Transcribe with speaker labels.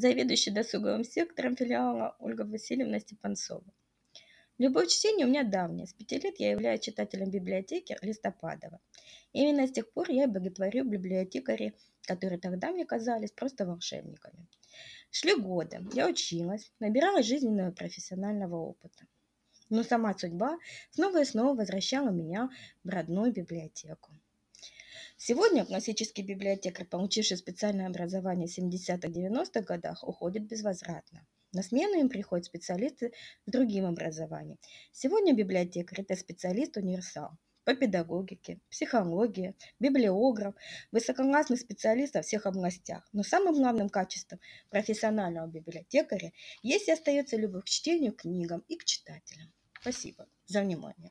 Speaker 1: заведующий досуговым сектором филиала Ольга Васильевна Степанцова. Любовь к чтению у меня давняя. С пяти лет я являюсь читателем библиотеки Листопадова. Именно с тех пор я боготворю библиотекарей, которые тогда мне казались просто волшебниками. Шли годы, я училась, набирала жизненного профессионального опыта. Но сама судьба снова и снова возвращала меня в родную библиотеку. Сегодня классический библиотекарь, получивший специальное образование в 70-90-х годах, уходит безвозвратно. На смену им приходят специалисты с другим образованием. Сегодня библиотекарь – это специалист-универсал по педагогике, психологии, библиограф, высококлассный специалист во всех областях. Но самым главным качеством профессионального библиотекаря есть и остается любовь к чтению, книгам и к читателям. Спасибо за внимание.